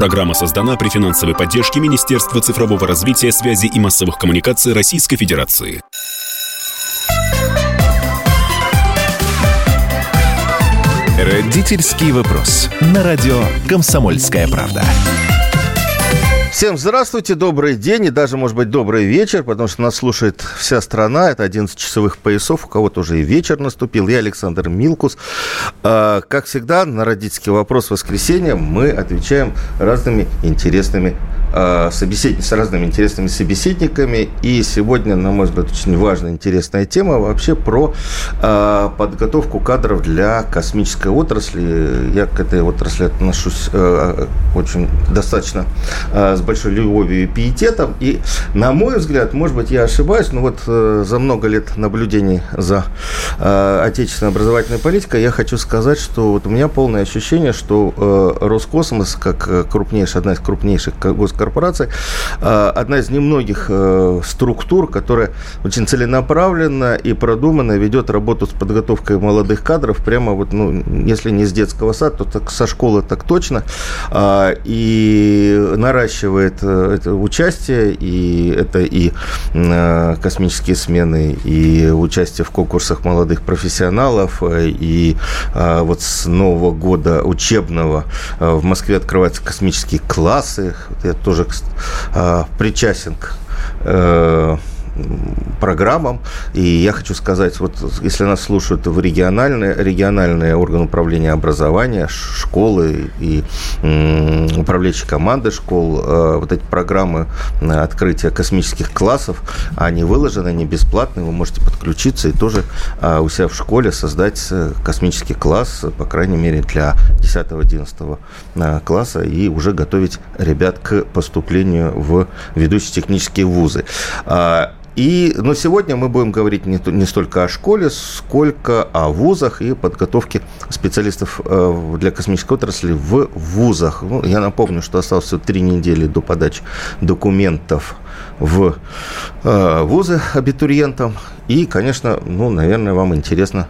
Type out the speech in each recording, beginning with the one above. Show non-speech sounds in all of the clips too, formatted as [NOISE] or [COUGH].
Программа создана при финансовой поддержке Министерства цифрового развития, связи и массовых коммуникаций Российской Федерации. Родительский вопрос. На радио «Комсомольская правда». Всем здравствуйте, добрый день и даже, может быть, добрый вечер, потому что нас слушает вся страна. Это 11 часовых поясов, у кого-то уже и вечер наступил. Я Александр Милкус. А, как всегда, на родительский вопрос воскресенья мы отвечаем разными интересными а, собеседниками, с разными интересными собеседниками. И сегодня, на мой взгляд, очень важная, интересная тема вообще про а, подготовку кадров для космической отрасли. Я к этой отрасли отношусь очень достаточно с большой любовью и пиететом. И, на мой взгляд, может быть, я ошибаюсь, но вот э, за много лет наблюдений за э, отечественной образовательной политикой я хочу сказать, что вот у меня полное ощущение, что э, Роскосмос, как э, крупнейшая, одна из крупнейших госкорпораций, э, одна из немногих э, структур, которая очень целенаправленно и продуманно ведет работу с подготовкой молодых кадров прямо вот, ну, если не с детского сада, то так со школы так точно, э, и наращивает это участие, и это и космические смены, и участие в конкурсах молодых профессионалов, и вот с нового года учебного в Москве открываются космические классы. Я тоже причастен к программам. И я хочу сказать, вот если нас слушают в региональные, региональные органы управления образования, школы и управляющие команды школ, э, вот эти программы открытия космических классов, они выложены, они бесплатные, вы можете подключиться и тоже э, у себя в школе создать э, космический класс, по крайней мере, для 10-11 класса и уже готовить ребят к поступлению в ведущие технические вузы. И, но сегодня мы будем говорить не, не столько о школе, сколько о вузах и подготовке специалистов э, для космической отрасли в вузах. Ну, я напомню, что осталось три недели до подачи документов в э, вузы абитуриентам. И, конечно, ну, наверное, вам интересно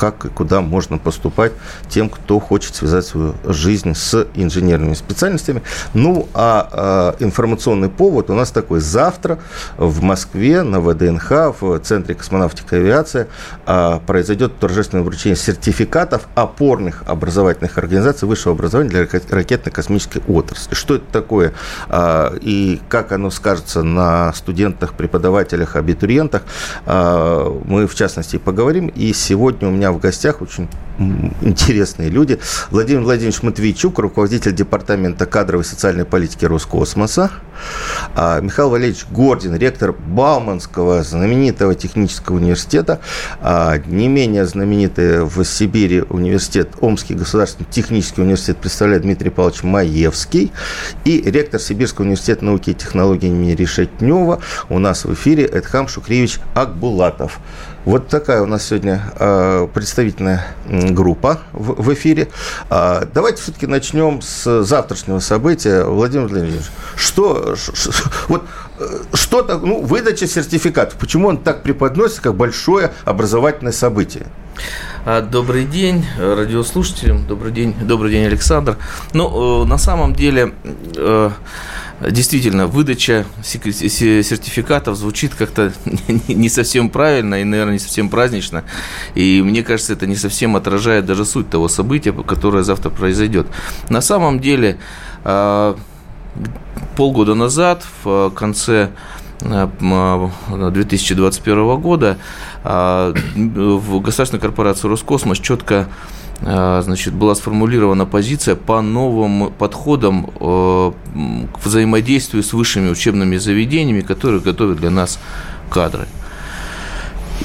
как и куда можно поступать тем, кто хочет связать свою жизнь с инженерными специальностями. Ну, а, а информационный повод у нас такой. Завтра в Москве на ВДНХ, в Центре космонавтики и авиации, а, произойдет торжественное вручение сертификатов опорных образовательных организаций высшего образования для ракетно-космической отрасли. Что это такое а, и как оно скажется на студентах, преподавателях, абитуриентах, а, мы в частности поговорим. И сегодня у меня в гостях очень интересные люди. Владимир Владимирович Матвейчук, руководитель Департамента кадровой и социальной политики Роскосмоса. А Михаил Валерьевич Гордин, ректор Бауманского знаменитого технического университета. А не менее знаменитый в Сибири университет, Омский государственный технический университет представляет Дмитрий Павлович Маевский. И ректор Сибирского университета науки и технологий имени Решетнева. У нас в эфире Эдхам Шукревич Акбулатов. Вот такая у нас сегодня э, представительная группа в, эфире. Э, давайте все-таки начнем с завтрашнего события. Владимир Владимирович, что, вот, э, что так, ну, выдача сертификатов, почему он так преподносится, как большое образовательное событие? А, добрый день радиослушателям, добрый день, добрый день, Александр. Ну, э, на самом деле, э, действительно, выдача сертификатов звучит как-то [LAUGHS] не совсем правильно и, наверное, не совсем празднично. И мне кажется, это не совсем отражает даже суть того события, которое завтра произойдет. На самом деле, а, полгода назад, в конце 2021 а, года, а, в государственной корпорации Роскосмос четко значит, была сформулирована позиция по новым подходам э, к взаимодействию с высшими учебными заведениями, которые готовят для нас кадры.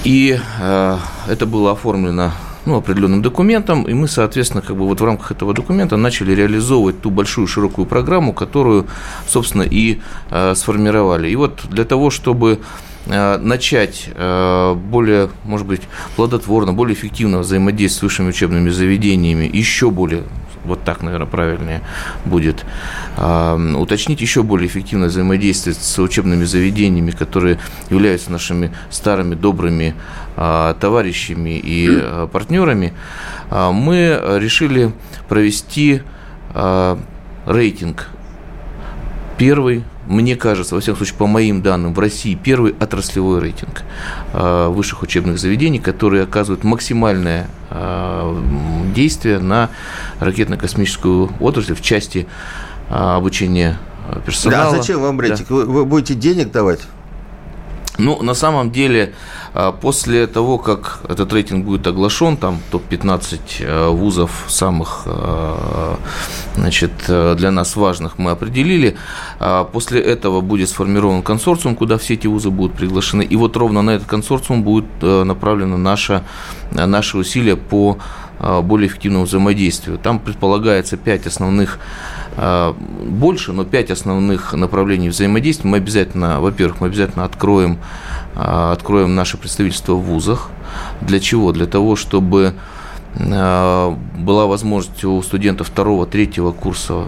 И э, это было оформлено ну, определенным документом, и мы, соответственно, как бы вот в рамках этого документа начали реализовывать ту большую широкую программу, которую, собственно, и э, сформировали. И вот для того, чтобы Э, начать э, более, может быть, плодотворно, более эффективно взаимодействовать с высшими учебными заведениями, еще более вот так, наверное, правильнее будет, э, уточнить еще более эффективно взаимодействовать с учебными заведениями, которые являются нашими старыми добрыми товарищами и партнерами, мы решили провести рейтинг первый, мне кажется, во всяком случае, по моим данным, в России первый отраслевой рейтинг э, высших учебных заведений, которые оказывают максимальное э, действие на ракетно-космическую отрасль в части э, обучения персонала. Да, а зачем вам рейтинг? Да. Вы, вы будете денег давать? Ну, на самом деле, а, после того, как этот рейтинг будет оглашен, там топ-15 э, вузов самых э, значит, э, для нас важных мы определили, а после этого будет сформирован консорциум, куда все эти вузы будут приглашены, и вот ровно на этот консорциум будет направлено наше, наши усилия по более эффективному взаимодействию. Там предполагается пять основных больше, но пять основных направлений взаимодействия мы обязательно, во-первых, мы обязательно откроем, а, откроем наше представительство в вузах. Для чего? Для того, чтобы а, была возможность у студентов второго, третьего курса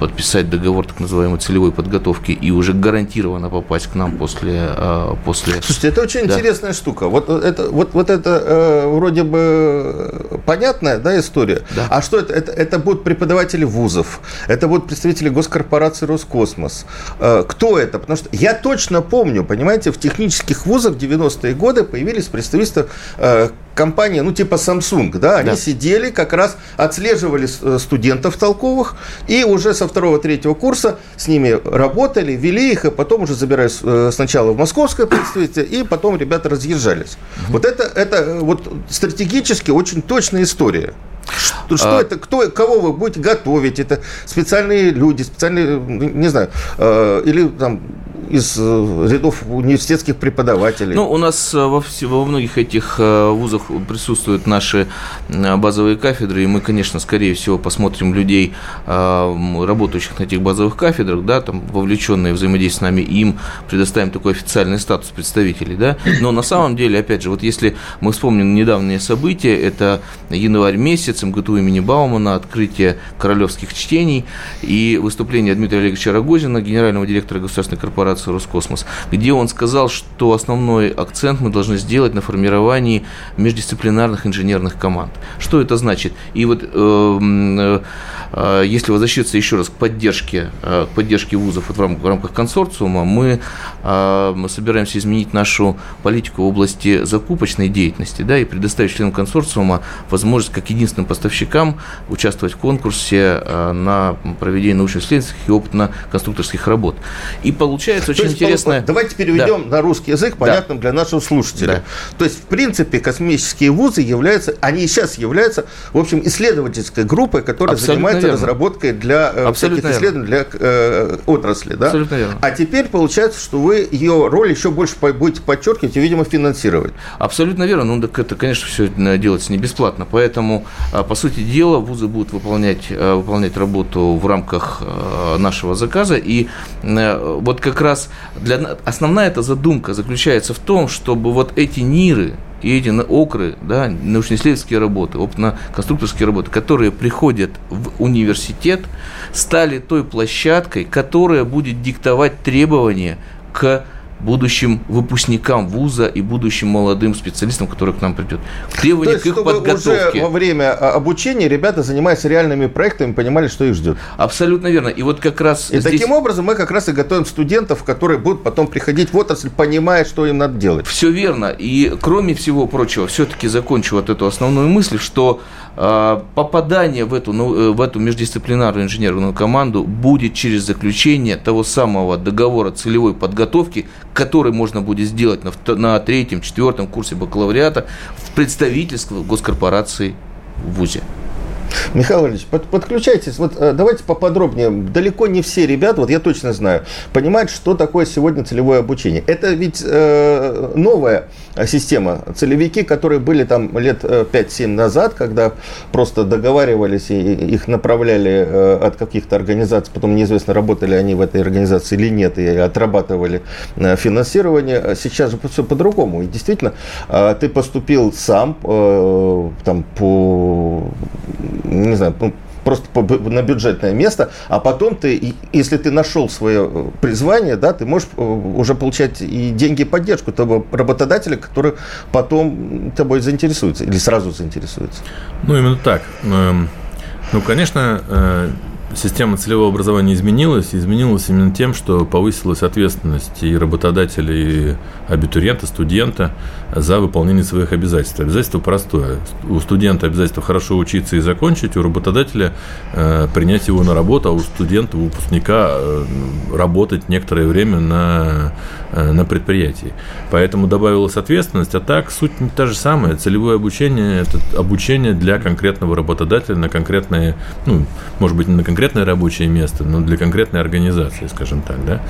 подписать договор так называемой целевой подготовки и уже гарантированно попасть к нам после... А, после... Слушайте, это очень да. интересная штука. Вот это, вот, вот это э, вроде бы понятная да, история. Да. А что это? это? Это будут преподаватели вузов, это будут представители госкорпорации Роскосмос. Э, кто это? Потому что я точно помню, понимаете, в технических вузах в 90-е годы появились представительства э, компания, ну, типа Samsung, да, они да. сидели, как раз отслеживали э, студентов толковых, и уже со второго-третьего курса с ними работали, вели их, и потом уже забирались э, сначала в московское представительство, и потом ребята разъезжались. Угу. Вот это, это э, вот стратегически очень точная история. Что, что а... это? Кто, кого вы будете готовить? Это специальные люди, специальные, не знаю, э, или там из э, рядов университетских преподавателей? Ну, у нас э, во, во многих этих э, вузах присутствуют наши базовые кафедры, и мы, конечно, скорее всего, посмотрим людей, работающих на этих базовых кафедрах, да, там, вовлеченные взаимодействие с нами, им предоставим такой официальный статус представителей, да. Но на самом деле, опять же, вот если мы вспомним недавние события, это январь месяц, МГТУ имени Баумана, открытие королевских чтений и выступление Дмитрия Олеговича Рогозина, генерального директора государственной корпорации «Роскосмос», где он сказал, что основной акцент мы должны сделать на формировании междисциплинарных инженерных команд. Что это значит? И вот э, э, если возвращаться еще раз к поддержке, э, к поддержке вузов вот в, рамках, консорциума, мы, э, мы собираемся изменить нашу политику в области закупочной деятельности да, и предоставить членам консорциума возможность как единственным поставщикам участвовать в конкурсе э, на проведение научно-исследовательских и опытно-конструкторских работ. И получается очень есть, интересное. Давайте переведем да. на русский язык, понятным да. для нашего слушателя. Да. То есть, в принципе, космические вузы являются, они сейчас являются, в общем, исследовательской группой, которая Абсолютно занимается верно. разработкой для э, Абсолютно всяких исследований для э, отрасли. Да? Абсолютно верно. А теперь получается, что вы ее роль еще больше будете подчеркивать и, видимо, финансировать. Абсолютно верно. Ну, так это, конечно, все делается не бесплатно. Поэтому, по сути дела, вузы будут выполнять, э, выполнять работу в рамках нашего заказа. И вот как раз для, основная эта задумка заключается в том, чтобы вот эти НИРы и эти окры, да, научно-исследовательские работы, опытно-конструкторские работы, которые приходят в университет, стали той площадкой, которая будет диктовать требования к будущим выпускникам вуза и будущим молодым специалистам, которые к нам придет. Требования к их подготовке. Уже во время а, обучения ребята, занимаясь реальными проектами, понимали, что их ждет. Абсолютно верно. И вот как раз И здесь... таким образом мы как раз и готовим студентов, которые будут потом приходить в отрасль, понимая, что им надо делать. Все верно. И кроме всего прочего, все-таки закончу вот эту основную мысль, что попадание в эту, ну, в эту междисциплинарную инженерную команду будет через заключение того самого договора целевой подготовки, который можно будет сделать на, на третьем, четвертом курсе бакалавриата в представительстве госкорпорации в ВУЗе. Михаил Валерьевич, под, подключайтесь. Вот э, давайте поподробнее. Далеко не все ребята, вот я точно знаю, понимают, что такое сегодня целевое обучение. Это ведь э, новая система. Целевики, которые были там лет 5-7 э, назад, когда просто договаривались и их направляли э, от каких-то организаций, потом неизвестно, работали они в этой организации или нет, и отрабатывали э, финансирование. Сейчас же все по-другому. И действительно, э, ты поступил сам э, там по не знаю, ну, просто на бюджетное место, а потом ты, если ты нашел свое э, призвание, да, ты можешь э, уже получать и деньги, и поддержку того работодателя, который потом тобой заинтересуется или сразу заинтересуется. Ну, именно так. Эм, ну, конечно, э, система целевого образования изменилась. Изменилась именно тем, что повысилась ответственность и работодателя, и абитуриента, студента за выполнение своих обязательств. Обязательство простое. У студента обязательство хорошо учиться и закончить, у работодателя э, принять его на работу, а у студента, выпускника э, работать некоторое время на, э, на предприятии. Поэтому добавилась ответственность, а так суть не та же самая. Целевое обучение – это обучение для конкретного работодателя на конкретное, ну, может быть, не на конкретное рабочее место, но для конкретной организации, скажем так, да.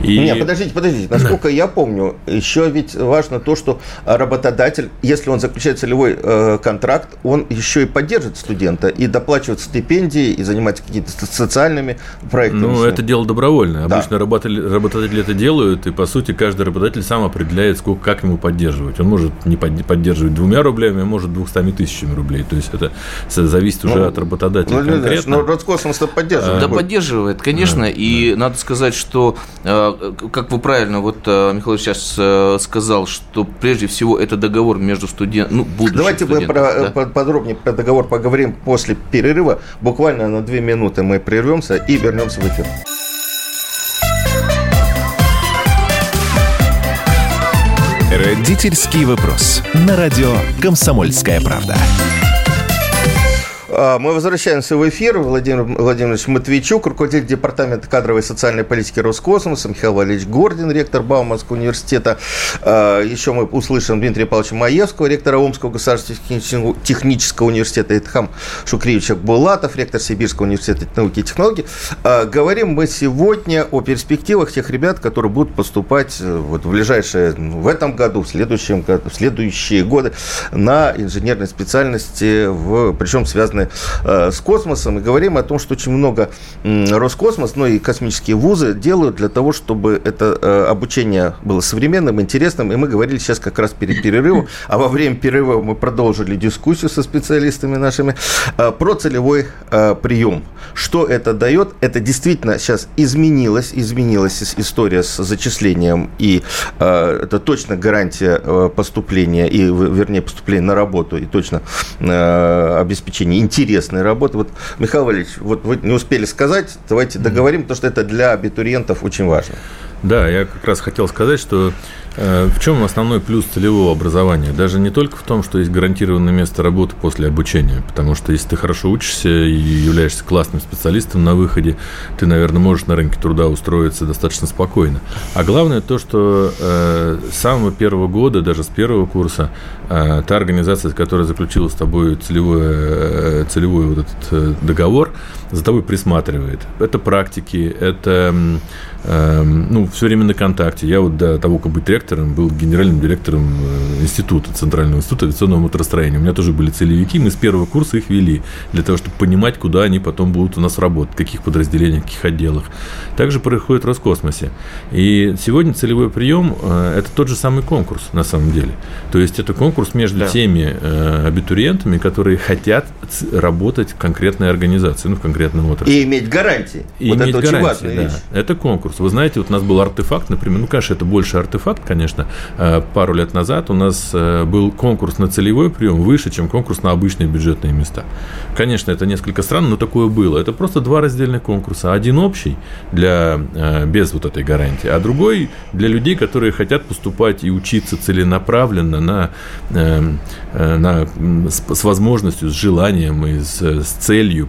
И... Не, подождите, подождите. Насколько я помню, еще ведь важно то, что работодатель, если он заключает целевой э, контракт, он еще и поддержит студента и доплачивает стипендии, и занимается какими-то социальными проектами. Ну, это дело добровольное. Да. Обычно работодатели, работодатели это делают, и, по сути, каждый работодатель сам определяет, сколько, как ему поддерживать. Он может не поддерживать двумя рублями, а может двухстами тысячами рублей. То есть это зависит уже ну, от работодателя ну, конкретно. Но Роскосмос это поддерживает. Да, поддерживает, конечно. Да, и да. надо сказать, что, э, как вы правильно, вот э, Михаил сейчас э, сказал, что прежде всего это договор между студентом, ну, будущим Давайте мы про, да? подробнее про договор поговорим после перерыва. Буквально на две минуты мы прервемся и вернемся в эфир. Родительский вопрос. На радио «Комсомольская правда». А, мы возвращаемся в эфир. Владимир Владимирович Матвейчук, руководитель Департамента кадровой и социальной политики Роскосмоса, Михаил Валерьевич Гордин, ректор Бауманского университета. А, еще мы услышим Дмитрия Павловича Маевского, ректора Омского государственного технического университета, Итхам Шукриевича Булатов, ректор Сибирского университета науки и технологий. А, говорим мы сегодня о перспективах тех ребят, которые будут поступать э, вот в ближайшее, в этом году, в следующем году, в следующие годы на инженерной специальности, в, причем связанные связаны э, с космосом, и говорим о том, что очень много Роскосмос, ну и космические вузы делают для того, чтобы это э, обучение было современным, интересным, и мы говорили сейчас как раз перед перерывом, а во время перерыва мы продолжили дискуссию со специалистами нашими э, про целевой прием. Что это дает? Это действительно сейчас изменилось, изменилась история с зачислением, и это точно гарантия поступления, и, вернее, поступления на работу, и точно обеспечение интересная работа. Вот, Михаил Валерьевич, вот вы не успели сказать, давайте договорим, потому что это для абитуриентов очень важно. Да, я как раз хотел сказать, что в чем основной плюс целевого образования? Даже не только в том, что есть гарантированное место работы после обучения, потому что если ты хорошо учишься и являешься классным специалистом на выходе, ты, наверное, можешь на рынке труда устроиться достаточно спокойно. А главное то, что э, с самого первого года, даже с первого курса, э, та организация, которая заключила с тобой целевой, э, целевой вот этот э, договор, за тобой присматривает. Это практики, это Эм, ну, все время на контакте. Я вот до того, как быть ректором, был генеральным директором э, института, Центрального института авиационного моторостроения. У меня тоже были целевики, мы с первого курса их вели, для того, чтобы понимать, куда они потом будут у нас работать, в каких подразделениях, в каких отделах. Также происходит в Роскосмосе. И сегодня целевой прием э, – это тот же самый конкурс, на самом деле. То есть, это конкурс между да. теми э, абитуриентами, которые хотят работать в конкретной организации, ну, в конкретном отрасли. И иметь гарантии. И вот иметь это гарантии, очень важная да. вещь. Это конкурс конкурс. Вы знаете, вот у нас был артефакт, например, ну, конечно, это больше артефакт, конечно. Э, пару лет назад у нас э, был конкурс на целевой прием выше, чем конкурс на обычные бюджетные места. Конечно, это несколько странно, но такое было. Это просто два раздельных конкурса. Один общий для, э, без вот этой гарантии, а другой для людей, которые хотят поступать и учиться целенаправленно на, на, с, с возможностью, с желанием и с, с целью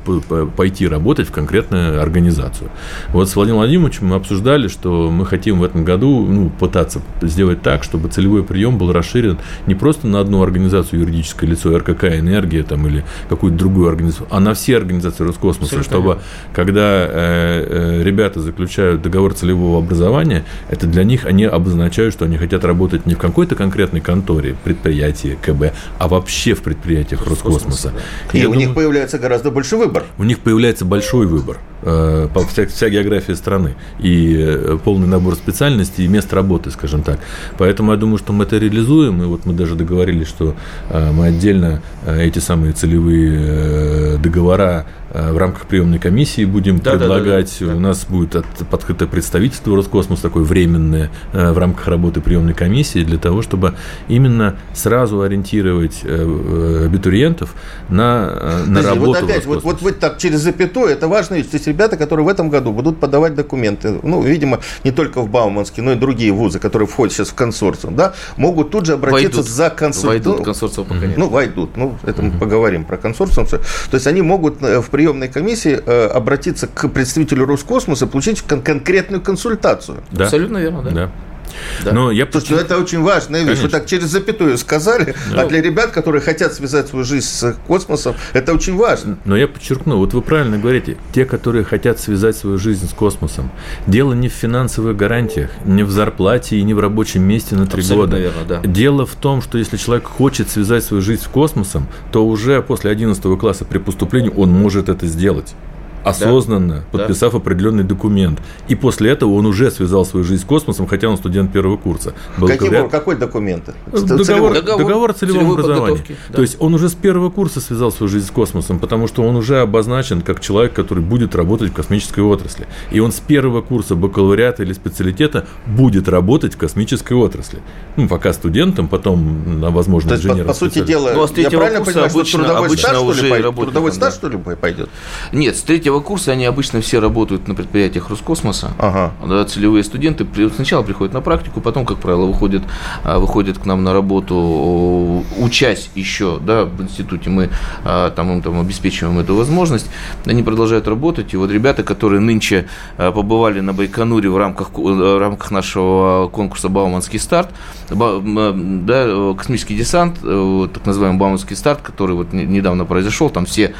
пойти работать в конкретную организацию. Вот с Владимиром Владимировичем мы обсуждали что мы хотим в этом году ну, пытаться сделать так, чтобы целевой прием был расширен не просто на одну организацию юридическое лицо, РКК «Энергия» там, или какую-то другую организацию, а на все организации Роскосмоса, Абсолютно чтобы когда э, э, ребята заключают договор целевого образования, это для них они обозначают, что они хотят работать не в какой-то конкретной конторе, предприятии, КБ, а вообще в предприятиях Роскосмоса. И, И у думаю, них появляется гораздо больше выбор. У них появляется большой выбор э, по вся, вся география страны. И Э, полный набор специальностей и мест работы, скажем так. Поэтому я думаю, что мы это реализуем, и вот мы даже договорились, что э, мы отдельно эти самые целевые договора в рамках приемной комиссии будем да, предлагать. Да, да, да, У нас будет от, открытое представительство Роскосмос, такое временное, в рамках работы приемной комиссии, для того, чтобы именно сразу ориентировать абитуриентов на, на работу вот опять, вот, вот вы так через запятую, это вещь. То есть ребята, которые в этом году будут подавать документы, ну, видимо, не только в Бауманский, но и другие вузы, которые входят сейчас в консорциум, да, могут тут же обратиться войдут, за консорциум. Войдут в консорциум пока нет. Ну, войдут. Ну, это мы поговорим про консорциум. То есть они могут э, в приемной комиссии э, обратиться к представителю Роскосмоса, получить кон- конкретную консультацию. Да. Абсолютно верно, да. да. Да. Но я Слушайте, ну это очень важная вещь. Конечно. Вы так через запятую сказали, да. а для ребят, которые хотят связать свою жизнь с космосом, это очень важно. Но я подчеркну, вот вы правильно говорите, те, которые хотят связать свою жизнь с космосом, дело не в финансовых гарантиях, не в зарплате и не в рабочем месте на три года. Верно, да. Дело в том, что если человек хочет связать свою жизнь с космосом, то уже после 11 класса при поступлении он может это сделать осознанно, да. подписав да. определенный документ. И после этого он уже связал свою жизнь с космосом, хотя он студент первого курса. Каким, какой документ? Договор, договор, договор о целевом образовании. Да. То есть он уже с первого курса связал свою жизнь с космосом, потому что он уже обозначен как человек, который будет работать в космической отрасли. И он с первого курса бакалавриата или специалитета будет работать в космической отрасли. Ну, пока студентом, потом, возможно, То есть, инженером. По, по сути дела, ну, а я правильно понимаю, обычно, что трудовой обычно стаж, уже что ли, трудовой стаж, что ли, пойдет? Нет, с третьего третьего курса они обычно все работают на предприятиях Роскосмоса. Ага. Да, целевые студенты сначала приходят на практику, потом, как правило, выходят, а, выходят к нам на работу, учась еще да, в институте. Мы а, там, им там обеспечиваем эту возможность. Они продолжают работать. И вот ребята, которые нынче а, побывали на Байконуре в рамках, в рамках нашего конкурса «Бауманский старт», да, космический десант, э, так называемый Бауманский старт, который вот недавно произошел, там все,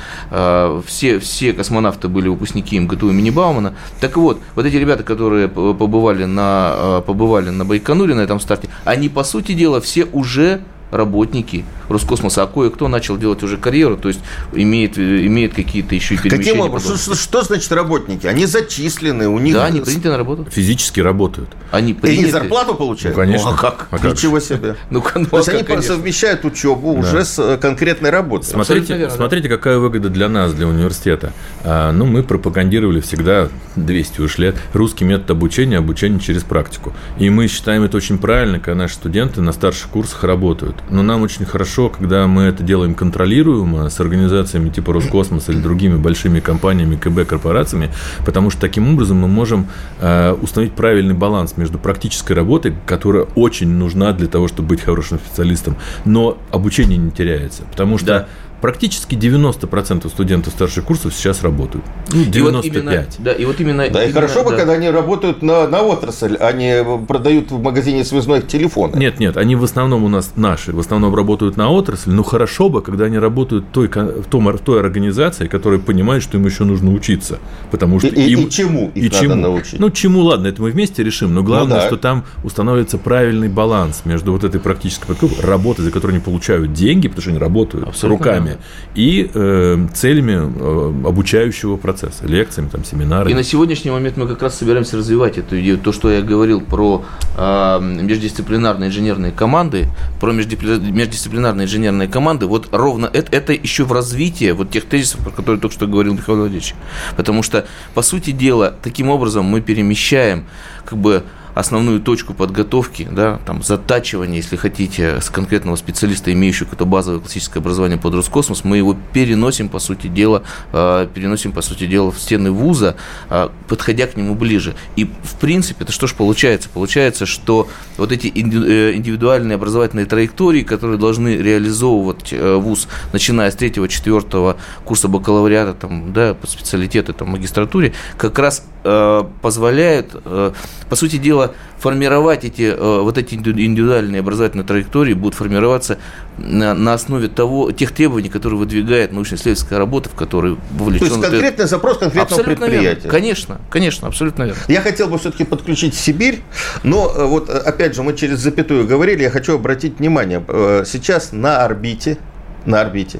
все, все космонавты это были выпускники МГТУ имени Баумана. Так вот, вот эти ребята, которые побывали на, э, побывали на Байконуре на этом старте, они, по сути дела, все уже работники Роскосмоса, а кое-кто начал делать уже карьеру, то есть имеет, имеет какие-то еще перемещения. Каким образом? Что, что значит работники? Они зачислены, у них... Да, они приняты на работу. Физически работают. Они приняты. И они зарплату получают? Ну, конечно. Ну, а как? А Ничего как? себе. [LAUGHS] Ну, ну, то есть они конечно. совмещают учебу да. уже с э, конкретной работой. Смотрите, верно, смотрите да. какая выгода для нас, для университета. А, ну, мы пропагандировали всегда 200 уж лет русский метод обучения, обучение через практику. И мы считаем это очень правильно, когда наши студенты на старших курсах работают но нам очень хорошо, когда мы это делаем контролируемо с организациями типа Роскосмоса или другими большими компаниями, КБ-корпорациями, потому что таким образом мы можем э, установить правильный баланс между практической работой, которая очень нужна для того, чтобы быть хорошим специалистом, но обучение не теряется, потому что да практически 90% студентов старших курсов сейчас работают. Ну, 95. И вот именно, да, и вот именно... Да, и хорошо бы, да. когда они работают на, на отрасль, а не продают в магазине связных телефонов. Нет, нет, они в основном у нас наши, в основном работают на отрасль, но хорошо бы, когда они работают той, в, том, в той организации, которая понимает, что им еще нужно учиться. Потому что и, им, и чему их и надо чему? научить? Ну, чему, ладно, это мы вместе решим, но главное, ну, да. что там устанавливается правильный баланс между вот этой практической работой, за которую они получают деньги, потому что они работают Абсолютно руками, и э, целями э, обучающего процесса, лекциями, там, семинарами. И на сегодняшний момент мы как раз собираемся развивать эту идею. То, что я говорил про э, междисциплинарные инженерные команды, про междисциплинарные инженерные команды, вот ровно это, это еще в развитии вот тех тезисов, про которые только что говорил Михаил Владимирович. Потому что, по сути дела, таким образом мы перемещаем как бы основную точку подготовки, да, там, затачивания, если хотите, с конкретного специалиста, имеющего какое-то базовое классическое образование под Роскосмос, мы его переносим, по сути дела, э, переносим, по сути дела, в стены вуза, э, подходя к нему ближе. И, в принципе, это что же получается? Получается, что вот эти э, индивидуальные образовательные траектории, которые должны реализовывать вуз, начиная с третьего, четвертого курса бакалавриата, там, да, по специалитету, там, магистратуре, как раз позволяют, по сути дела, формировать эти, э, вот эти индивидуальные образовательные траектории будут формироваться на, на основе того, тех требований, которые выдвигает научно-исследовательская работа, в которой вовлечен... То есть конкретный запрос конкретного абсолютно предприятия. Верно. Конечно, конечно, абсолютно верно. Я хотел бы все-таки подключить Сибирь, но э, вот э, опять же мы через запятую говорили, я хочу обратить внимание, сейчас на орбите, на орбите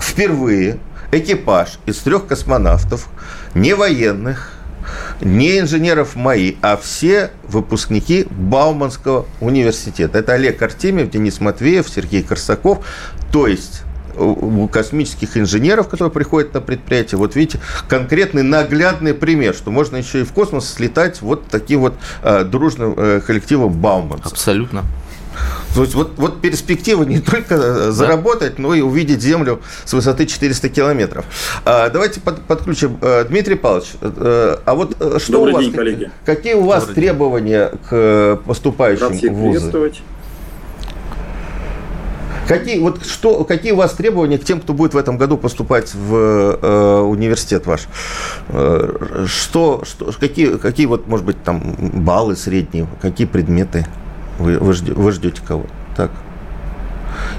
впервые экипаж из трех космонавтов, не военных, не инженеров мои, а все выпускники Бауманского университета. Это Олег Артемьев, Денис Матвеев, Сергей Корсаков. То есть космических инженеров, которые приходят на предприятие. Вот видите, конкретный наглядный пример, что можно еще и в космос слетать вот таким вот э, дружным э, коллективом Бауманцев. Абсолютно. То есть вот, вот перспектива не [LAUGHS] только э, заработать, да. но и увидеть Землю с высоты 400 километров. А, давайте под, подключим э, Дмитрий Павлович. А вот что Добрый у вас, день, коллеги. Какие у вас Добрый требования день. к поступающим Рад всех в вузы? Какие, вот что, какие у вас требования к тем, кто будет в этом году поступать в э, университет ваш? Э, что, что, какие, какие вот, может быть, там баллы средние, какие предметы вы, вы, ждете, вы ждете кого? Так.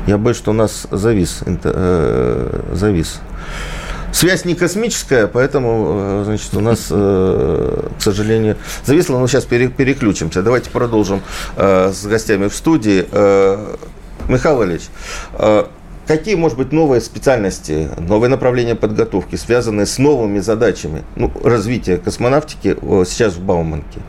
Я боюсь, что у нас завис. Э, завис. Связь не космическая, поэтому, э, значит, у нас, э, к сожалению, зависло. Но сейчас переключимся. Давайте продолжим э, с гостями в студии. Э, Михаил э, какие, может быть, новые специальности, новые направления подготовки, связанные с новыми задачами ну, развития космонавтики сейчас в Бауманке?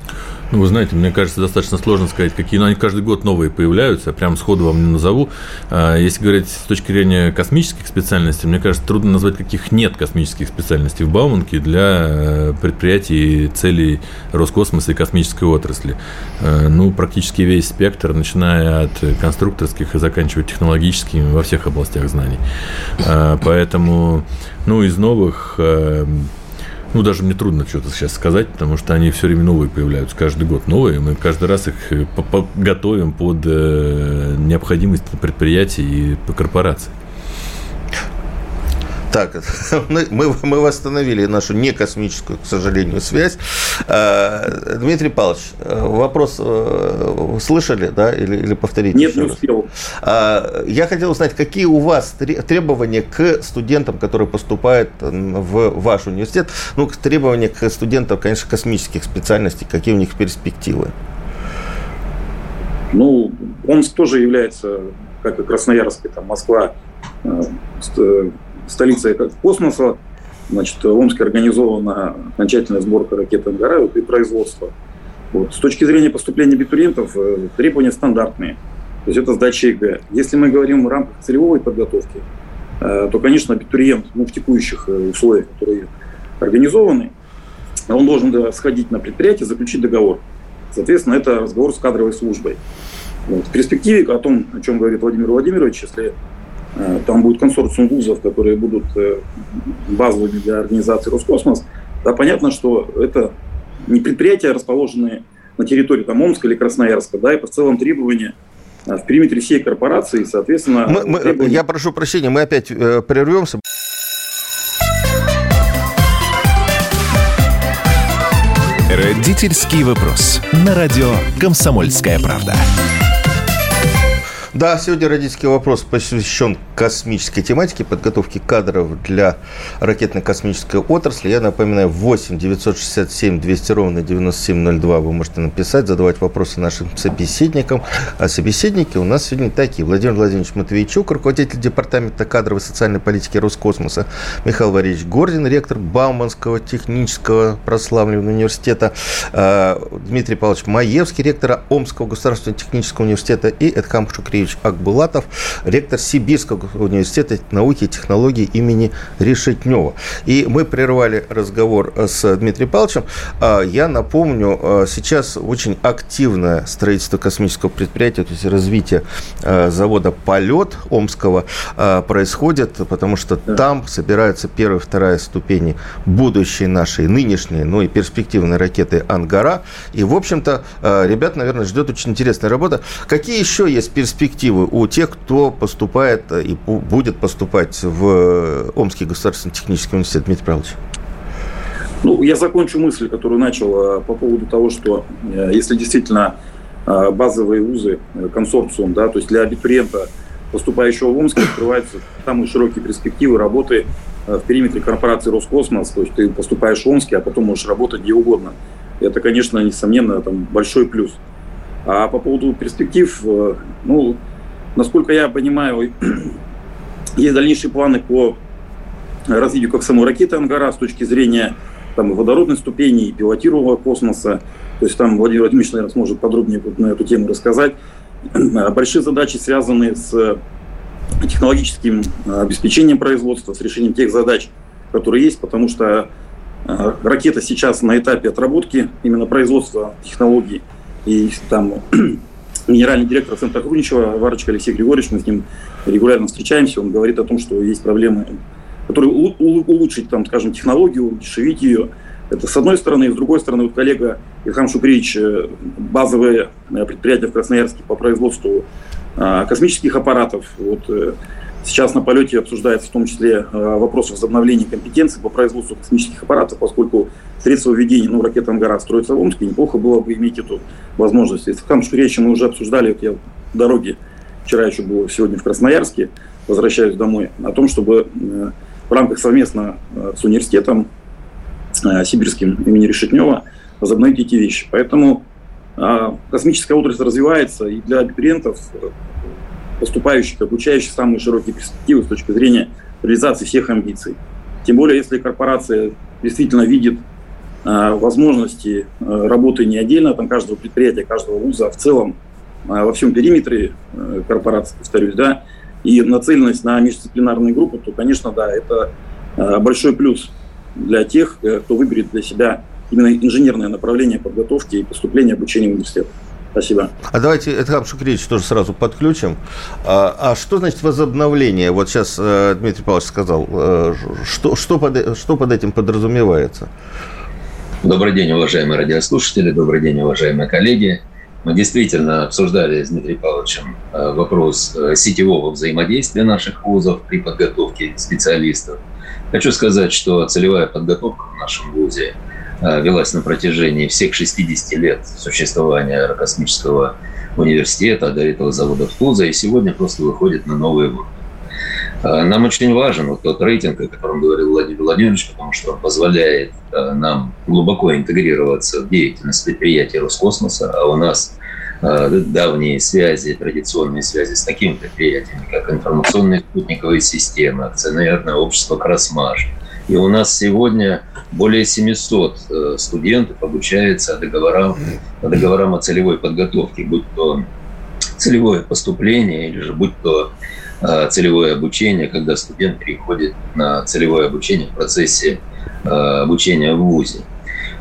Ну, вы знаете, мне кажется, достаточно сложно сказать, какие, но ну, они каждый год новые появляются, прям сходу вам не назову. А, если говорить с точки зрения космических специальностей, мне кажется, трудно назвать, каких нет космических специальностей в Бауманке для э, предприятий целей Роскосмоса и космической отрасли. Э, ну, практически весь спектр, начиная от конструкторских и заканчивая технологическими во всех областях знаний. А, поэтому, ну, из новых э, ну, даже мне трудно что-то сейчас сказать, потому что они все время новые появляются, каждый год новые. Мы каждый раз их э, готовим под э, необходимость предприятий и по корпорации. Так, [LAUGHS] мы, мы восстановили нашу некосмическую, к сожалению, связь. А, Дмитрий Павлович, вопрос э, слышали, да, или, или повторите? Нет, не успел. А, я хотел узнать, какие у вас требования к студентам, которые поступают в ваш университет, ну, требования к студентам, конечно, космических специальностей, какие у них перспективы? Ну, Омск тоже является, как и Красноярск, там Москва, э, столица космоса. Значит, в Омске организована окончательная сборка ракет «Ангара» и производство. Вот. С точки зрения поступления абитуриентов э, требования стандартные. То есть это сдача ЕГЭ. Если мы говорим в рамках целевой подготовки, э, то, конечно, абитуриент ну, в текущих э, условиях, которые организованы, он должен сходить на предприятие, заключить договор. Соответственно, это разговор с кадровой службой. Вот. В перспективе о том, о чем говорит Владимир Владимирович, если Э, там будет консорциум вузов, которые будут э, базовыми для организации Роскосмос. Да, понятно, что это не предприятия, расположенные на территории там, Омска или Красноярска, да, и по целым требования э, в периметре всей корпорации, соответственно... Мы, мы, требования... Я прошу прощения, мы опять э, прервемся. Родительский вопрос. На радио «Комсомольская правда». Да, сегодня родительский вопрос посвящен космической тематике, подготовке кадров для ракетно-космической отрасли. Я напоминаю, 8 967 200 ровно 9702 вы можете написать, задавать вопросы нашим собеседникам. А собеседники у нас сегодня такие. Владимир Владимирович Матвейчук, руководитель Департамента кадровой и социальной политики Роскосмоса, Михаил Валерьевич Гордин, ректор Бауманского технического прославленного университета, а, Дмитрий Павлович Маевский, ректор Омского государственного технического университета и Эдхам Шукри Андреевич Акбулатов, ректор Сибирского университета науки и технологий имени Решетнева. И мы прервали разговор с Дмитрием Павловичем. А, я напомню, а, сейчас очень активное строительство космического предприятия, то есть развитие а, завода «Полет» Омского происходит, потому что там собираются первая и вторая ступени будущей нашей нынешней, ну и перспективной ракеты «Ангара». И, в общем-то, ребят, наверное, ждет очень интересная работа. Какие еще есть перспективы перспективы у тех, кто поступает и будет поступать в Омский государственный технический университет, Дмитрий Павлович? Ну, я закончу мысль, которую начал по поводу того, что э, если действительно э, базовые вузы, э, консорциум, да, то есть для абитуриента, поступающего в Омск, открываются самые широкие перспективы работы в периметре корпорации Роскосмос, то есть ты поступаешь в Омске, а потом можешь работать где угодно. Это, конечно, несомненно, там большой плюс. А по поводу перспектив, э, ну, насколько я понимаю, [CLEARS THROAT] есть дальнейшие планы по развитию как самой ракеты «Ангара» с точки зрения там, водородной ступени и пилотируемого космоса. То есть там Владимир Владимирович, наверное, сможет подробнее на эту тему рассказать. Большие задачи связаны с технологическим обеспечением производства, с решением тех задач, которые есть, потому что ракета сейчас на этапе отработки именно производства технологий. И там [CLEARS THROAT] генеральный директор Центра Круничева Варочка Алексей Григорьевич, мы с ним регулярно встречаемся, он говорит о том, что есть проблемы, которые улучшить, там, скажем, технологию, удешевить ее. Это с одной стороны, и с другой стороны, вот коллега Ильхам Шукрич, э, базовые э, предприятия в Красноярске по производству а, космических аппаратов. Вот э, сейчас на полете обсуждается в том числе вопрос возобновления компетенций по производству космических аппаратов, поскольку средства введения, ну, ракета «Ангара» строится в Омске, неплохо было бы иметь эту возможность. И Ильхам Шукричем мы уже обсуждали, вот я в дороге вчера еще был сегодня в Красноярске, возвращаюсь домой, о том, чтобы в рамках совместно с университетом Э, сибирским имени Решетнева, возобновить эти вещи. Поэтому а, космическая отрасль развивается, и для абитуриентов, э, поступающих, обучающих, самые широкие перспективы с точки зрения реализации всех амбиций. Тем более, если корпорация действительно видит а, возможности а, работы не отдельно там, каждого предприятия, каждого вуза, а в целом а, во всем периметре а, корпорации, повторюсь, да, и нацеленность на междисциплинарные группы, то, конечно, да, это а, большой плюс для тех, э, кто выберет для себя именно инженерное направление подготовки и поступления обучения в университет. Спасибо. А давайте Эдхам Шукревич тоже сразу подключим. А, а что значит возобновление? Вот сейчас э, Дмитрий Павлович сказал, э, что, что, под, что под этим подразумевается? Добрый день, уважаемые радиослушатели, добрый день, уважаемые коллеги. Мы действительно обсуждали с Дмитрием Павловичем вопрос сетевого взаимодействия наших вузов при подготовке специалистов – Хочу сказать, что целевая подготовка в нашем ВУЗе э, велась на протяжении всех 60 лет существования аэрокосмического университета, до этого завода ФУЗа, и сегодня просто выходит на новый уровень. Э, нам очень важен вот тот рейтинг, о котором говорил Владимир Владимирович, потому что он позволяет э, нам глубоко интегрироваться в деятельность предприятия Роскосмоса, а у нас Э, давние связи, традиционные связи с такими предприятиями, как информационные спутниковые системы, акционерное общество «Красмаш». И у нас сегодня более 700 э, студентов обучается договорам, договорам о целевой подготовке, будь то целевое поступление или же будь то э, целевое обучение, когда студент переходит на целевое обучение в процессе обучения в ВУЗе.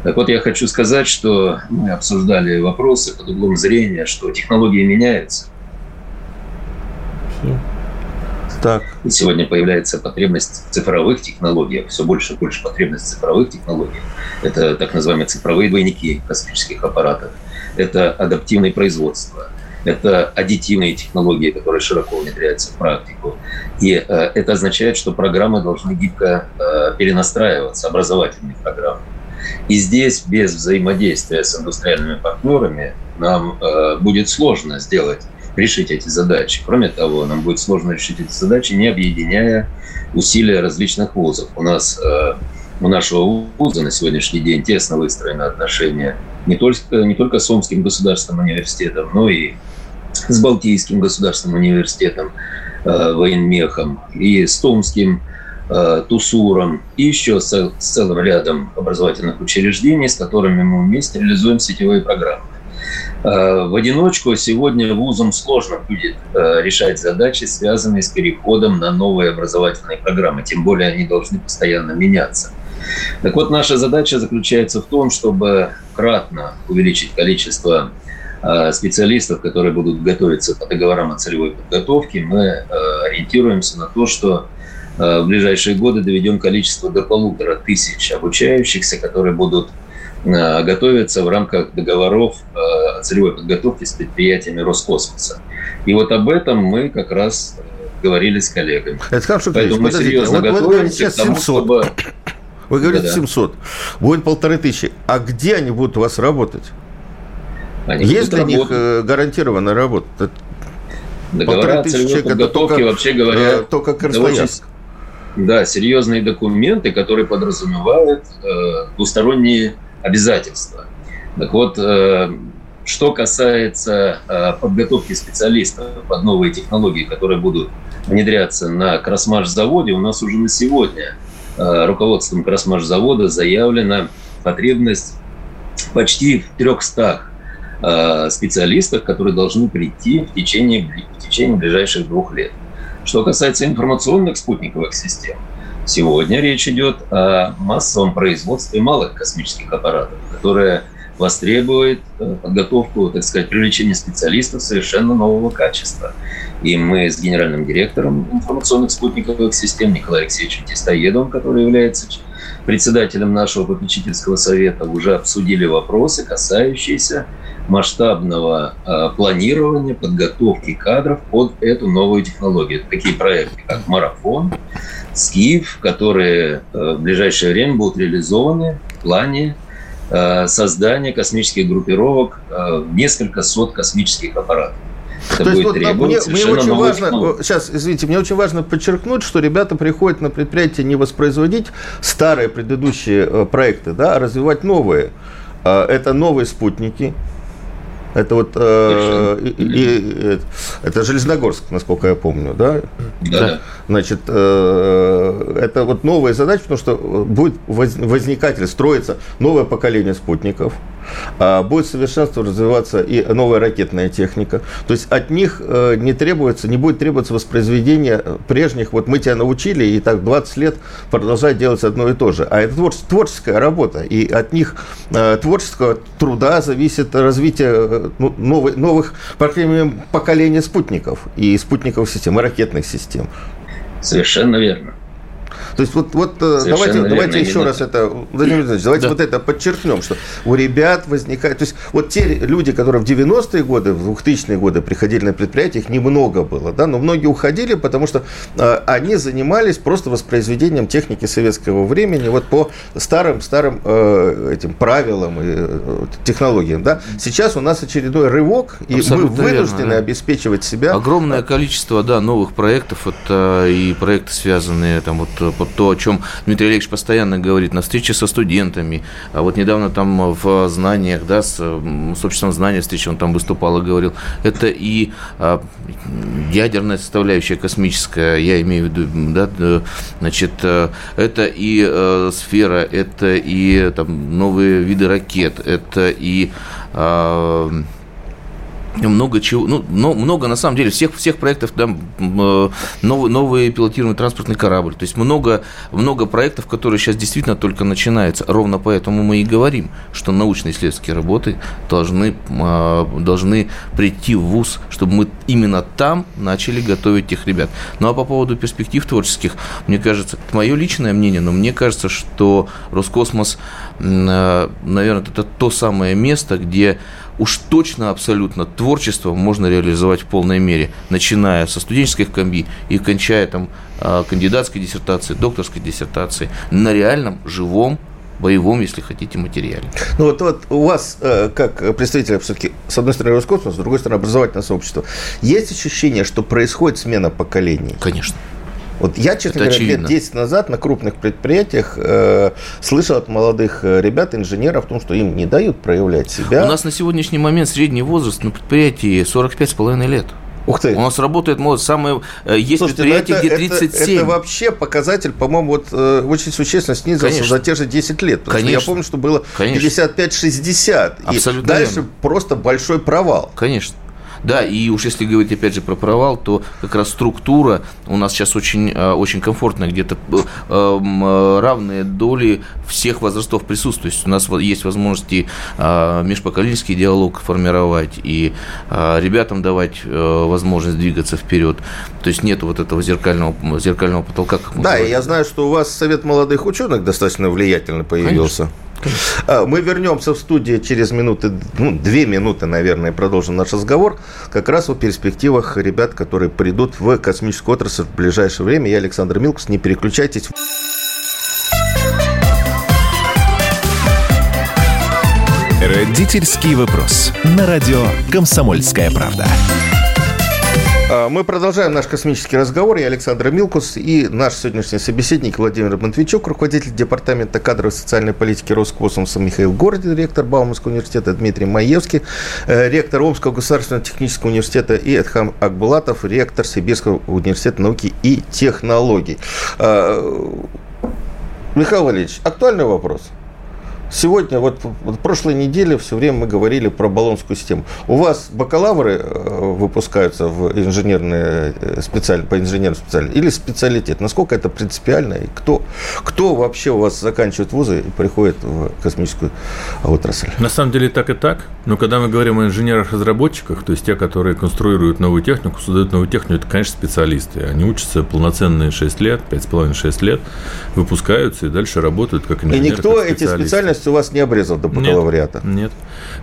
Так вот, я хочу сказать, что мы обсуждали вопросы под углом зрения, что технологии меняются. Так. И сегодня появляется потребность в цифровых технологиях, все больше и больше потребность в цифровых технологиях. Это так называемые цифровые двойники космических аппаратов. Это адаптивное производство. Это аддитивные технологии, которые широко внедряются в практику. И э, это означает, что программы должны гибко э, перенастраиваться, образовательные программы. И здесь без взаимодействия с индустриальными партнерами нам э, будет сложно сделать, решить эти задачи. Кроме того, нам будет сложно решить эти задачи, не объединяя усилия различных вузов. У нас э, у нашего вуза на сегодняшний день тесно выстроены отношения не только, не только с Омским государственным университетом, но и с Балтийским государственным университетом, э, военмехом, и с Томским Э, Тусуром и еще с, целым рядом образовательных учреждений, с которыми мы вместе реализуем сетевые программы. Э, в одиночку сегодня вузам сложно будет э, решать задачи, связанные с переходом на новые образовательные программы, тем более они должны постоянно меняться. Так вот, наша задача заключается в том, чтобы кратно увеличить количество специалистов, которые будут готовиться по договорам о целевой подготовке. Мы ориентируемся на то, что Э, в ближайшие годы доведем количество до полутора тысяч обучающихся, которые будут э, готовиться в рамках договоров э, целевой подготовке с предприятиями Роскосмоса. И вот об этом мы как раз говорили с коллегами. Это хорошо, Поэтому мы серьезно вот, готовимся вот, к тому, 700. чтобы... Вы говорите да, 700. Будет полторы тысячи. А где они будут у вас работать? Они Есть для работать. них гарантированная работа? Договора о целевой подготовке, только, вообще говоря, только Красноярск. Да, серьезные документы, которые подразумевают э, двусторонние обязательства. Так вот, э, что касается э, подготовки специалистов под новые технологии, которые будут внедряться на Красмаш-заводе, у нас уже на сегодня э, руководством Красмаш-завода заявлена потребность почти в 300 э, специалистов, которые должны прийти в течение, в течение ближайших двух лет. Что касается информационных спутниковых систем, сегодня речь идет о массовом производстве малых космических аппаратов, которые востребует э, подготовку, так сказать, привлечение специалистов совершенно нового качества. И мы с генеральным директором информационных спутниковых систем Николаем Алексеевичем Тестоедовым, который является председателем нашего попечительского совета, уже обсудили вопросы, касающиеся масштабного э, планирования, подготовки кадров под эту новую технологию. такие проекты, как «Марафон», «Скиф», которые э, в ближайшее время будут реализованы в плане Э, создание космических группировок э, несколько сот космических аппаратов. Это То есть вот мне, мне очень важно, технологий. сейчас, извините, мне очень важно подчеркнуть, что ребята приходят на предприятие не воспроизводить старые предыдущие проекты, да, а развивать новые. Это новые спутники, это вот э, и, и, это Железногорск, насколько я помню, да? Да. Значит, э, это вот новая задача, потому что будет возникать или строиться новое поколение спутников. А будет совершенство развиваться и новая ракетная техника. То есть от них э, не требуется, не будет требоваться воспроизведение прежних, вот мы тебя научили, и так 20 лет продолжать делать одно и то же. А это творческая работа, и от них э, творческого труда зависит развитие э, ну, новых, новых, по крайней мере, поколения спутников и спутниковых систем, и ракетных систем. Совершенно верно. То есть вот, вот э, давайте, давайте еще раз это, Владимир Владимирович, давайте да. вот это подчеркнем, что у ребят возникает, то есть вот те люди, которые в 90-е годы, в 2000-е годы приходили на предприятия, их немного было, да, но многие уходили, потому что э, они занимались просто воспроизведением техники советского времени вот по старым-старым э, этим правилам и э, технологиям, да. Сейчас у нас очередной рывок, и Абсолютно мы вынуждены верно, да. обеспечивать себя. Огромное количество, да, новых проектов, это и проекты, связанные там вот вот то, о чем Дмитрий Олегович постоянно говорит, на встрече со студентами. А вот недавно там в знаниях, да, с, с обществом знания встречи он там выступал и говорил, это и а, ядерная составляющая космическая, я имею в виду, да, значит, э, это и э, сфера, это и там новые виды ракет, это и э, много чего, ну, но много на самом деле всех всех проектов там э, новый новый пилотируемый транспортный корабль, то есть много много проектов, которые сейчас действительно только начинаются. Ровно поэтому мы и говорим, что научно-исследовательские работы должны э, должны прийти в вуз, чтобы мы именно там начали готовить тех ребят. Ну а по поводу перспектив творческих, мне кажется, это мое личное мнение, но мне кажется, что Роскосмос, э, наверное, это то самое место, где уж точно абсолютно творчество можно реализовать в полной мере, начиная со студенческой комби и кончая там а, кандидатской диссертацией, докторской диссертацией на реальном, живом боевом, если хотите, материале. Ну вот, вот у вас, э, как представителя все-таки, с одной стороны, Роскосмоса, с другой стороны, образовательное сообщество, есть ощущение, что происходит смена поколений? Конечно. Вот я, честно Это говоря, очевидно. лет 10 назад на крупных предприятиях э, слышал от молодых э, ребят, инженеров, о том, что им не дают проявлять себя. У нас на сегодняшний момент средний возраст на предприятии 45,5 лет. Ух ты. У нас работает молодость. Самое, э, есть Слушайте, ну предприятия, где 37. Это, это вообще показатель, по-моему, вот, э, очень существенно снизился Конечно. за те же 10 лет. Потому Конечно. я помню, что было 55-60. Абсолютно и дальше верно. просто большой провал. Конечно. Да, и уж если говорить опять же про провал, то как раз структура у нас сейчас очень, э, очень комфортная, где-то э, э, равные доли всех возрастов присутствуют. У нас есть возможности межпоколенческий диалог формировать и ребятам давать возможность двигаться вперед. То есть нет вот этого зеркального, зеркального потолка. Как да, и я знаю, что у вас Совет молодых ученых достаточно влиятельно появился. Конечно. А, мы вернемся в студию через минуты, ну, две минуты, наверное, продолжим наш разговор. Как раз о перспективах ребят, которые придут в космическую отрасль в ближайшее время. Я Александр Милкус. Не переключайтесь. Родительский вопрос. На радио «Комсомольская правда». А, мы продолжаем наш космический разговор. Я Александр Милкус и наш сегодняшний собеседник Владимир Матвейчук, руководитель Департамента кадровой и социальной политики Роскосмоса Михаил Гордин, ректор Бауманского университета Дмитрий Маевский, э, ректор Омского государственного технического университета и Эдхам Акбулатов, ректор Сибирского университета науки и технологий. А, Михаил Валерьевич, актуальный вопрос – Сегодня, вот, вот прошлой неделе все время мы говорили про баллонскую систему. У вас бакалавры э, выпускаются в инженерные э, специаль... по инженерным специальностям или специалитет? Насколько это принципиально? И кто, кто вообще у вас заканчивает вузы и приходит в космическую отрасль? На самом деле так и так. Но когда мы говорим о инженерах-разработчиках, то есть те, которые конструируют новую технику, создают новую технику, это, конечно, специалисты. Они учатся полноценные 6 лет, 5,5-6 лет, выпускаются и дальше работают как инженеры. И никто эти специальности есть у вас не обрезал до бакалавриата? Нет, нет.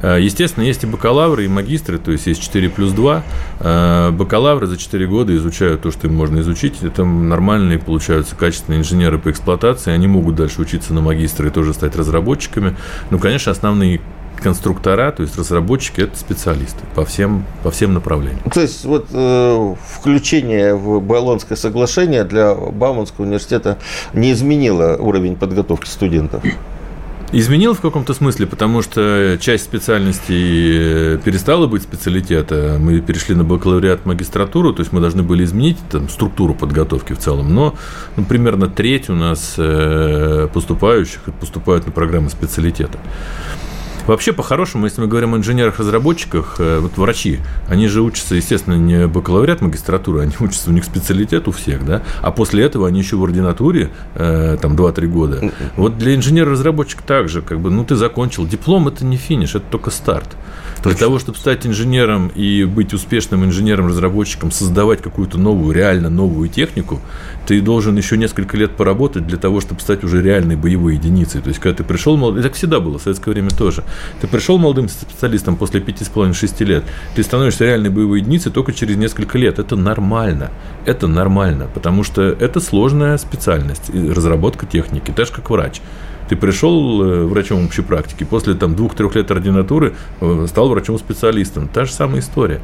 А, естественно, есть и бакалавры, и магистры, то есть есть 4 плюс 2. А, бакалавры за 4 года изучают то, что им можно изучить. Это нормальные, получаются качественные инженеры по эксплуатации. Они могут дальше учиться на магистры и тоже стать разработчиками. Ну, конечно, основные конструктора, то есть разработчики, это специалисты по всем, по всем направлениям. То есть вот э, включение в Болонское соглашение для Бауманского университета не изменило уровень подготовки студентов? Изменил в каком-то смысле, потому что часть специальностей э, перестала быть специалитета. Мы перешли на бакалавриат магистратуру, то есть мы должны были изменить там, структуру подготовки в целом. Но ну, примерно треть у нас э, поступающих поступают на программы специалитета. Вообще, по-хорошему, если мы говорим о инженерах-разработчиках, э, вот врачи, они же учатся, естественно, не бакалавриат магистратуры, они учатся, у них специалитет у всех, да, а после этого они еще в ординатуре, э, там, 2-3 года. Вот для инженера-разработчика также, как бы, ну, ты закончил, диплом – это не финиш, это только старт. Точно. Для того, чтобы стать инженером и быть успешным инженером-разработчиком, создавать какую-то новую, реально новую технику, ты должен еще несколько лет поработать для того, чтобы стать уже реальной боевой единицей. То есть, когда ты пришел, молодым, и так всегда было, в советское время тоже. Ты пришел молодым специалистом после 5,5-6 лет, ты становишься реальной боевой единицей только через несколько лет. Это нормально. Это нормально, потому что это сложная специальность, разработка техники, так же как врач. Ты пришел э, врачом общей практики, после там двух-трех лет ординатуры э, стал врачом-специалистом. Та же самая история.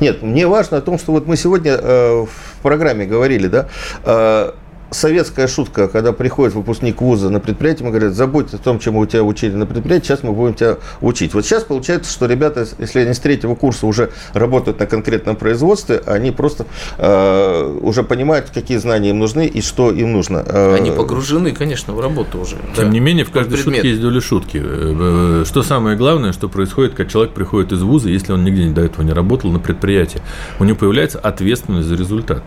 Нет, мне важно о том, что вот мы сегодня э, в программе говорили, да, э, советская шутка, когда приходит выпускник вуза на предприятие, мы говорят, забудь о том, чему у тебя учили на предприятии, сейчас мы будем тебя учить. Вот сейчас получается, что ребята, если они с третьего курса уже работают на конкретном производстве, они просто э, уже понимают, какие знания им нужны и что им нужно. Э, они погружены, конечно, в работу уже. Тем да. не менее, в каждой шутке есть доля шутки. Э, э, что самое главное, что происходит, когда человек приходит из вуза, если он нигде до этого не работал на предприятии, у него появляется ответственность за результат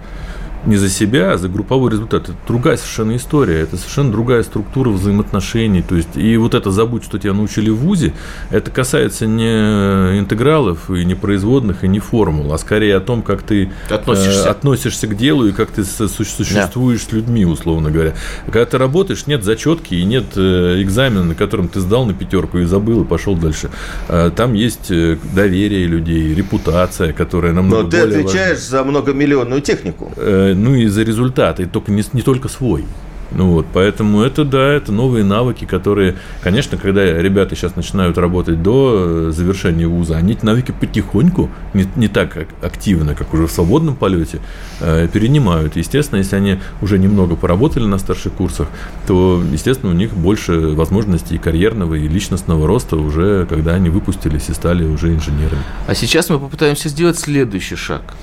не за себя, а за групповой результат. Это другая совершенно история, это совершенно другая структура взаимоотношений. То есть, и вот это забудь, что тебя научили в ВУЗе, это касается не интегралов и не производных, и не формул, а скорее о том, как ты относишься, э, относишься к делу и как ты существуешь да. с людьми, условно говоря. Когда ты работаешь, нет зачетки и нет э, экзамена, на котором ты сдал на пятерку и забыл, и пошел дальше. Э, там есть э, доверие людей, репутация, которая намного Но ты отвечаешь важна. за многомиллионную технику. Э, ну и за результаты, только не, не только свой. Ну вот, поэтому это, да, это новые навыки, которые, конечно, когда ребята сейчас начинают работать до э, завершения вуза, они эти навыки потихоньку, не, не так активно, как уже в свободном полете, э, перенимают. Естественно, если они уже немного поработали на старших курсах, то, естественно, у них больше возможностей карьерного и личностного роста уже, когда они выпустились и стали уже инженерами. А сейчас мы попытаемся сделать следующий шаг –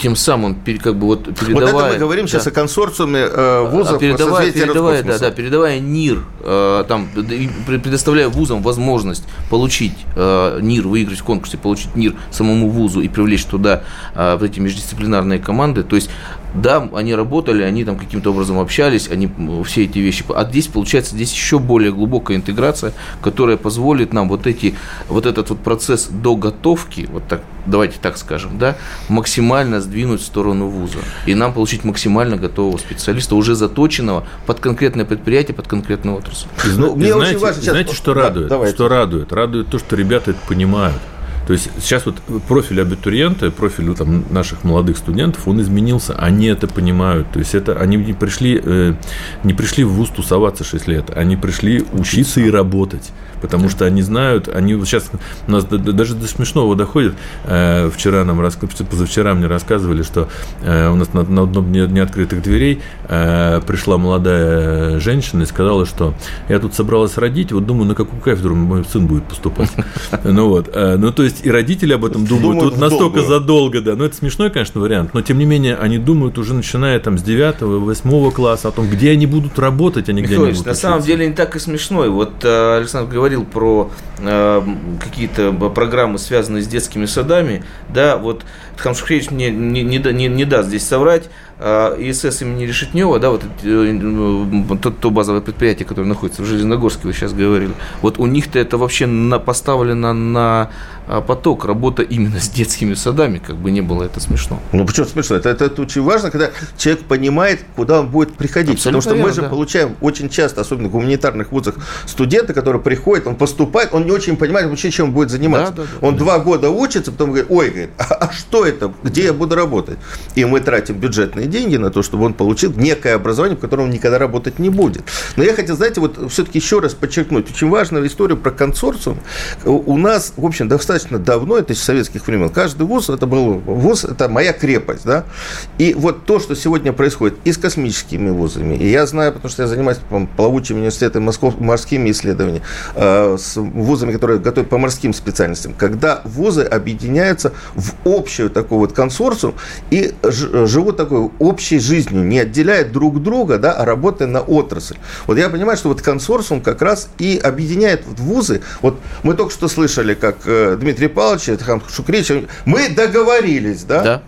тем самым как бы вот передавая... Вот это мы говорим да, сейчас о консорциуме э, вузов, передавая, передавая, да, да, передавая НИР, э, там, предоставляя вузам возможность получить э, НИР, выиграть в конкурсе, получить НИР самому вузу и привлечь туда э, вот эти междисциплинарные команды, то есть да, они работали, они там каким-то образом общались, они все эти вещи. А здесь, получается, здесь еще более глубокая интеграция, которая позволит нам вот, эти, вот этот вот процесс доготовки, вот так, давайте так скажем, да, максимально сдвинуть в сторону вуза. И нам получить максимально готового специалиста, уже заточенного под конкретное предприятие, под конкретную отрасль. Ну, мне знаете, очень важно сейчас... Знаете, что радует? Да, что радует? Радует то, что ребята это понимают. То есть сейчас вот профиль абитуриента, профиль ну, там, наших молодых студентов, он изменился, они это понимают. То есть это они не пришли, э, не пришли в ВУЗ тусоваться 6 лет, они пришли учиться и работать потому что они знают, они вот сейчас у нас даже до смешного доходит. Э, вчера нам позавчера мне рассказывали, что э, у нас на, на одном неоткрытых дверей э, пришла молодая женщина и сказала, что я тут собралась родить, вот думаю, на какую кафедру мой сын будет поступать. [LAUGHS] Ну вот, ну то есть и родители об этом думают, думают вот настолько задолго, да. Но это смешной, конечно, вариант, но тем не менее они думают уже начиная там с 9 8 класса о том, где они будут работать, а не где они будут на самом деле не так и смешной. Вот э, Александр говорил про э, какие-то программы, связанные с детскими садами, да, вот Хамшухевич мне не, не, не, не даст здесь соврать, а, ИСС имени Решетнева, да, вот э, то, то базовое предприятие, которое находится в Железногорске, вы сейчас говорили, вот у них-то это вообще на, поставлено на а, поток, работа именно с детскими садами, как бы не было это смешно. Ну, почему смешно? Это, это, это очень важно, когда человек понимает, куда он будет приходить. Абсолютно Потому что верно, мы же да. получаем очень часто, особенно в гуманитарных вузах, студенты, которые приходят, он поступает, он не очень понимает вообще, чем он будет заниматься. Да, да, да, он да. два года учится, потом говорит, ой, говорит, а, а что это, где я буду работать? И мы тратим бюджетные деньги на то, чтобы он получил некое образование, в котором он никогда работать не будет. Но я хотел, знаете, вот все-таки еще раз подчеркнуть, очень важную историю про консорциум. У нас, в общем, достаточно давно, это из советских времен, каждый вуз, это был вуз, это моя крепость, да, и вот то, что сегодня происходит и с космическими вузами, и я знаю, потому что я занимаюсь по плавучим университетом, морскими исследованиями, э, с вузами, которые готовят по морским специальностям, когда вузы объединяются в общую такую вот консорциум и живут такой общей жизнью, не отделяют друг друга, да, а работая на отрасль. Вот я понимаю, что вот консорциум как раз и объединяет вот вузы. Вот мы только что слышали, как э, Дмитрий Павлович, Хам Шукрич, мы договорились, да? Да.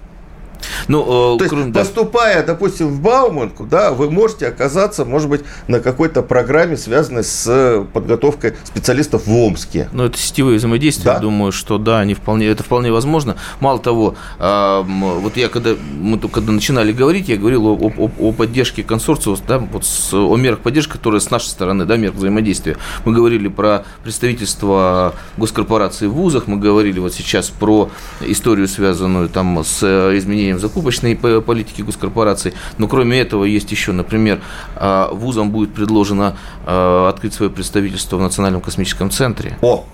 Ну, э, То есть, поступая, допустим, в Бауманку, да, вы можете оказаться, может быть, на какой-то программе, связанной с подготовкой специалистов в Омске. Ну, это сетевые взаимодействия, да? думаю, что да, они вполне, это вполне возможно. Мало того, э, вот я когда мы только когда начинали говорить, я говорил о, о, о поддержке консорциума, да, вот с, о мерах поддержки, которые с нашей стороны, да, мер взаимодействия. Мы говорили про представительство госкорпораций в вузах, мы говорили вот сейчас про историю, связанную там с изменением изменением закупочной политики госкорпораций. Но кроме этого есть еще, например, а, вузам будет предложено а, открыть свое представительство в Национальном космическом центре. О,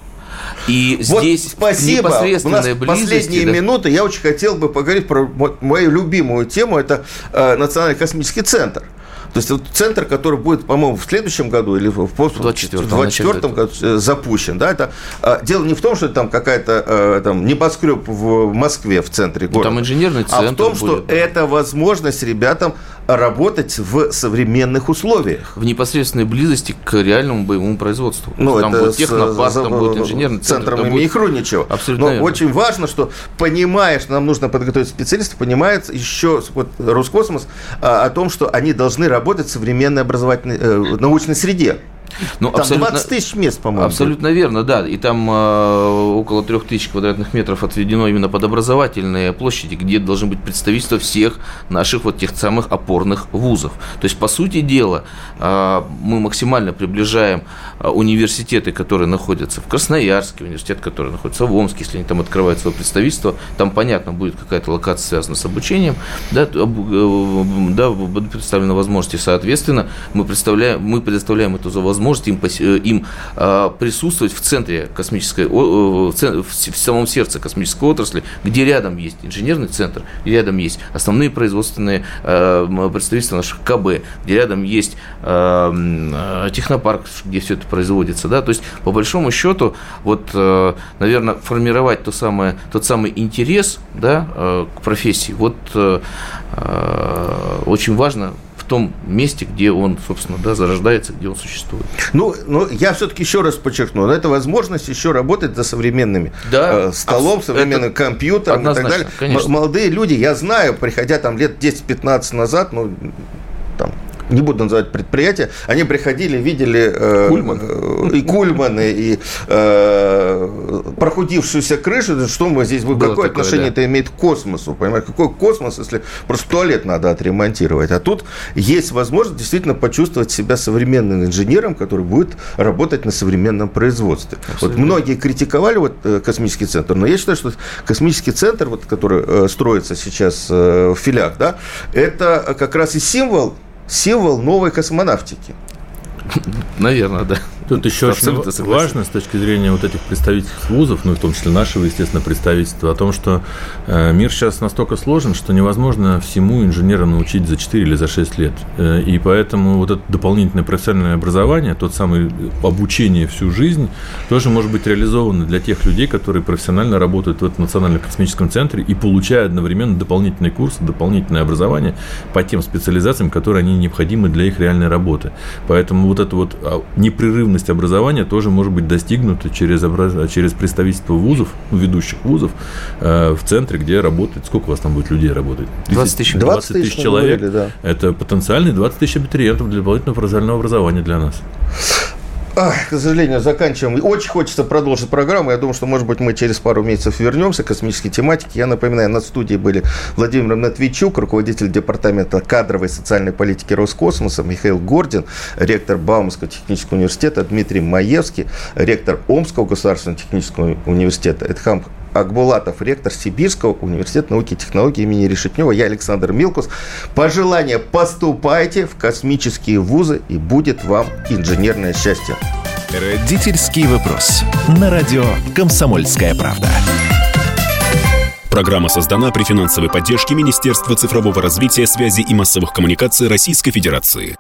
и вот здесь спасибо. У нас последние да. минуты. Я очень хотел бы поговорить про мою любимую тему. Это э, Национальный космический центр. То есть вот центр, который будет, по-моему, в следующем году или в 2024 году э, запущен, да, это а, дело не в том, что там какая-то а, там небоскреб в Москве в центре ну, города, там инженерный центр а в том, будет, что это возможность ребятам работать в современных условиях. В непосредственной близости к реальному боевому производству. Ну, там будет технопарк, там будет инженерный центр. Центром имени будет... Хруничева. Абсолютно Но верно. очень важно, что понимаешь, нам нужно подготовить специалистов, понимает еще вот, Роскосмос а, о том, что они должны работать в современной образовательной, э, научной среде. Ну, там абсолютно, 20 тысяч мест, по-моему. Абсолютно верно, да. И там э, около 3 тысяч квадратных метров отведено именно под образовательные площади, где должны быть представительства всех наших вот тех самых опорных вузов. То есть, по сути дела, э, мы максимально приближаем э, университеты, которые находятся в Красноярске, университет, который находится в Омске, если они там открывают свое представительство, там, понятно, будет какая-то локация связана с обучением, да, э, да будут представлены возможности, соответственно, мы, представляем, мы предоставляем эту возможность возможность им, э, им а, присутствовать в центре космической, в самом сердце космической отрасли, где рядом есть инженерный центр, где рядом есть основные производственные представительства наших КБ, где рядом есть технопарк, где все это производится. Да? То есть, по большому счету, вот, наверное, формировать то самое, тот самый интерес да, к профессии, вот очень важно том месте, где он, собственно, да, зарождается, где он существует. Ну, ну я все-таки еще раз подчеркну, но это возможность еще работать за современными да, э, столом, современным компьютером и так далее. Конечно. Молодые люди, я знаю, приходя там лет 10-15 назад, ну, там, не буду называть предприятия, они приходили, видели э, Кульман. э, и Кульманы, и э, прохудившуюся крышу, что мы здесь, Было какое такое, отношение да. это имеет к космосу, понимаете, какой космос, если просто туалет надо отремонтировать, а тут есть возможность действительно почувствовать себя современным инженером, который будет работать на современном производстве. Абсолютно. Вот многие критиковали вот э, космический центр, но я считаю, что космический центр, вот, который строится сейчас в филях, да, это как раз и символ символ новой космонавтики. Наверное, да. Тут еще очень важно с точки зрения вот этих представительств вузов, ну, в том числе нашего, естественно, представительства, о том, что э, мир сейчас настолько сложен, что невозможно всему инженера научить за 4 или за 6 лет. Э, и поэтому вот это дополнительное профессиональное образование, тот самый обучение всю жизнь, тоже может быть реализовано для тех людей, которые профессионально работают в этом национальном космическом центре и получают одновременно дополнительные курсы, дополнительное образование по тем специализациям, которые они необходимы для их реальной работы. Поэтому вот эта вот а, непрерывность образования тоже может быть достигнута через, образ... через представительство вузов, ну, ведущих вузов э, в центре, где работает, сколько у вас там будет людей работать? 20 тысяч, 20 тысяч человек. Говорили, да. Это потенциальные 20 тысяч абитуриентов для дополнительного профессионального образования для нас. К сожалению, заканчиваем. Очень хочется продолжить программу. Я думаю, что, может быть, мы через пару месяцев вернемся к космической тематике. Я напоминаю, на студии были Владимир Матвейчук, руководитель департамента кадровой и социальной политики Роскосмоса, Михаил Гордин, ректор Бауманского технического университета, Дмитрий Маевский, ректор Омского государственного технического университета, Эдхам Акбулатов, ректор Сибирского университета науки и технологий имени Решетнева. Я Александр Милкус. Пожелания поступайте в космические вузы и будет вам инженерное счастье. Родительский вопрос. На радио «Комсомольская правда». Программа создана при финансовой поддержке Министерства цифрового развития, связи и массовых коммуникаций Российской Федерации.